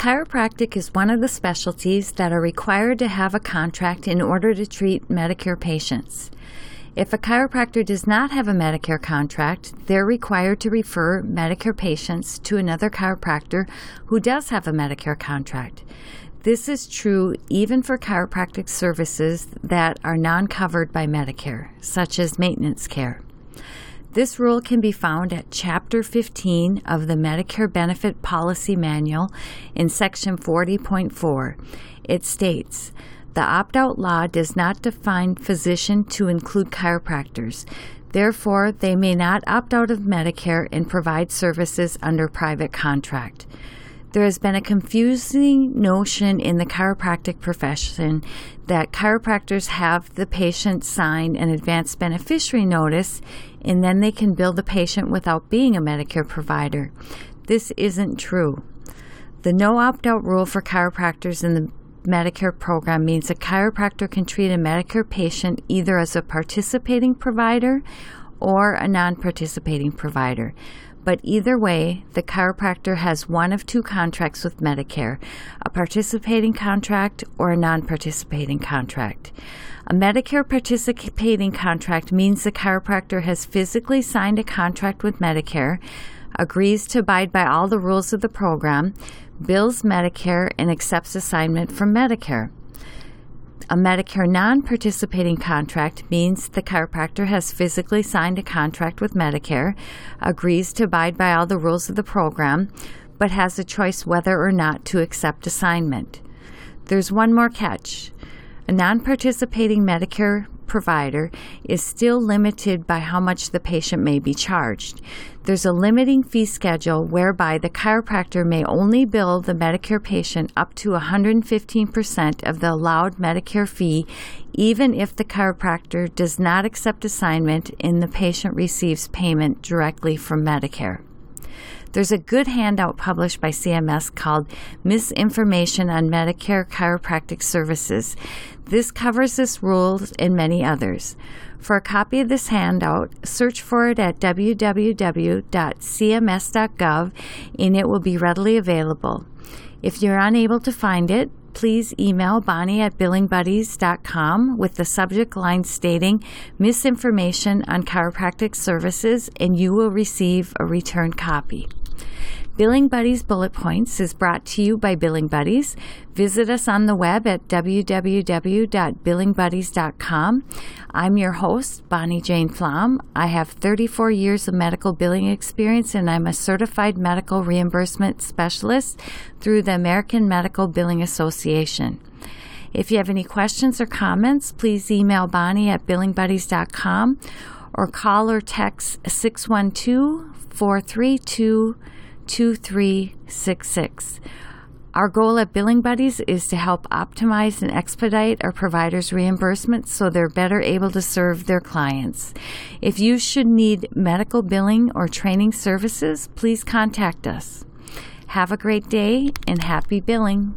Chiropractic is one of the specialties that are required to have a contract in order to treat Medicare patients. If a chiropractor does not have a Medicare contract, they're required to refer Medicare patients to another chiropractor who does have a Medicare contract. This is true even for chiropractic services that are non covered by Medicare, such as maintenance care. This rule can be found at Chapter 15 of the Medicare Benefit Policy Manual in Section 40.4. It states The opt out law does not define physician to include chiropractors. Therefore, they may not opt out of Medicare and provide services under private contract. There has been a confusing notion in the chiropractic profession that chiropractors have the patient sign an advance beneficiary notice and then they can bill the patient without being a Medicare provider. This isn't true. The no opt out rule for chiropractors in the Medicare program means a chiropractor can treat a Medicare patient either as a participating provider or a non participating provider. But either way, the chiropractor has one of two contracts with Medicare a participating contract or a non participating contract. A Medicare participating contract means the chiropractor has physically signed a contract with Medicare, agrees to abide by all the rules of the program, bills Medicare, and accepts assignment from Medicare. A Medicare non participating contract means the chiropractor has physically signed a contract with Medicare, agrees to abide by all the rules of the program, but has a choice whether or not to accept assignment. There's one more catch. A non participating Medicare provider is still limited by how much the patient may be charged. There's a limiting fee schedule whereby the chiropractor may only bill the Medicare patient up to 115% of the allowed Medicare fee, even if the chiropractor does not accept assignment and the patient receives payment directly from Medicare. There's a good handout published by CMS called Misinformation on Medicare Chiropractic Services. This covers this rule and many others. For a copy of this handout, search for it at www.cms.gov and it will be readily available. If you're unable to find it, please email Bonnie at billingbuddies.com with the subject line stating misinformation on chiropractic services and you will receive a return copy. Billing Buddies Bullet Points is brought to you by Billing Buddies. Visit us on the web at www.billingbuddies.com. I'm your host, Bonnie Jane Flom. I have 34 years of medical billing experience and I'm a certified medical reimbursement specialist through the American Medical Billing Association. If you have any questions or comments, please email Bonnie at billingbuddies.com or call or text 612 432 2366. Our goal at Billing Buddies is to help optimize and expedite our providers' reimbursements so they're better able to serve their clients. If you should need medical billing or training services, please contact us. Have a great day and happy billing.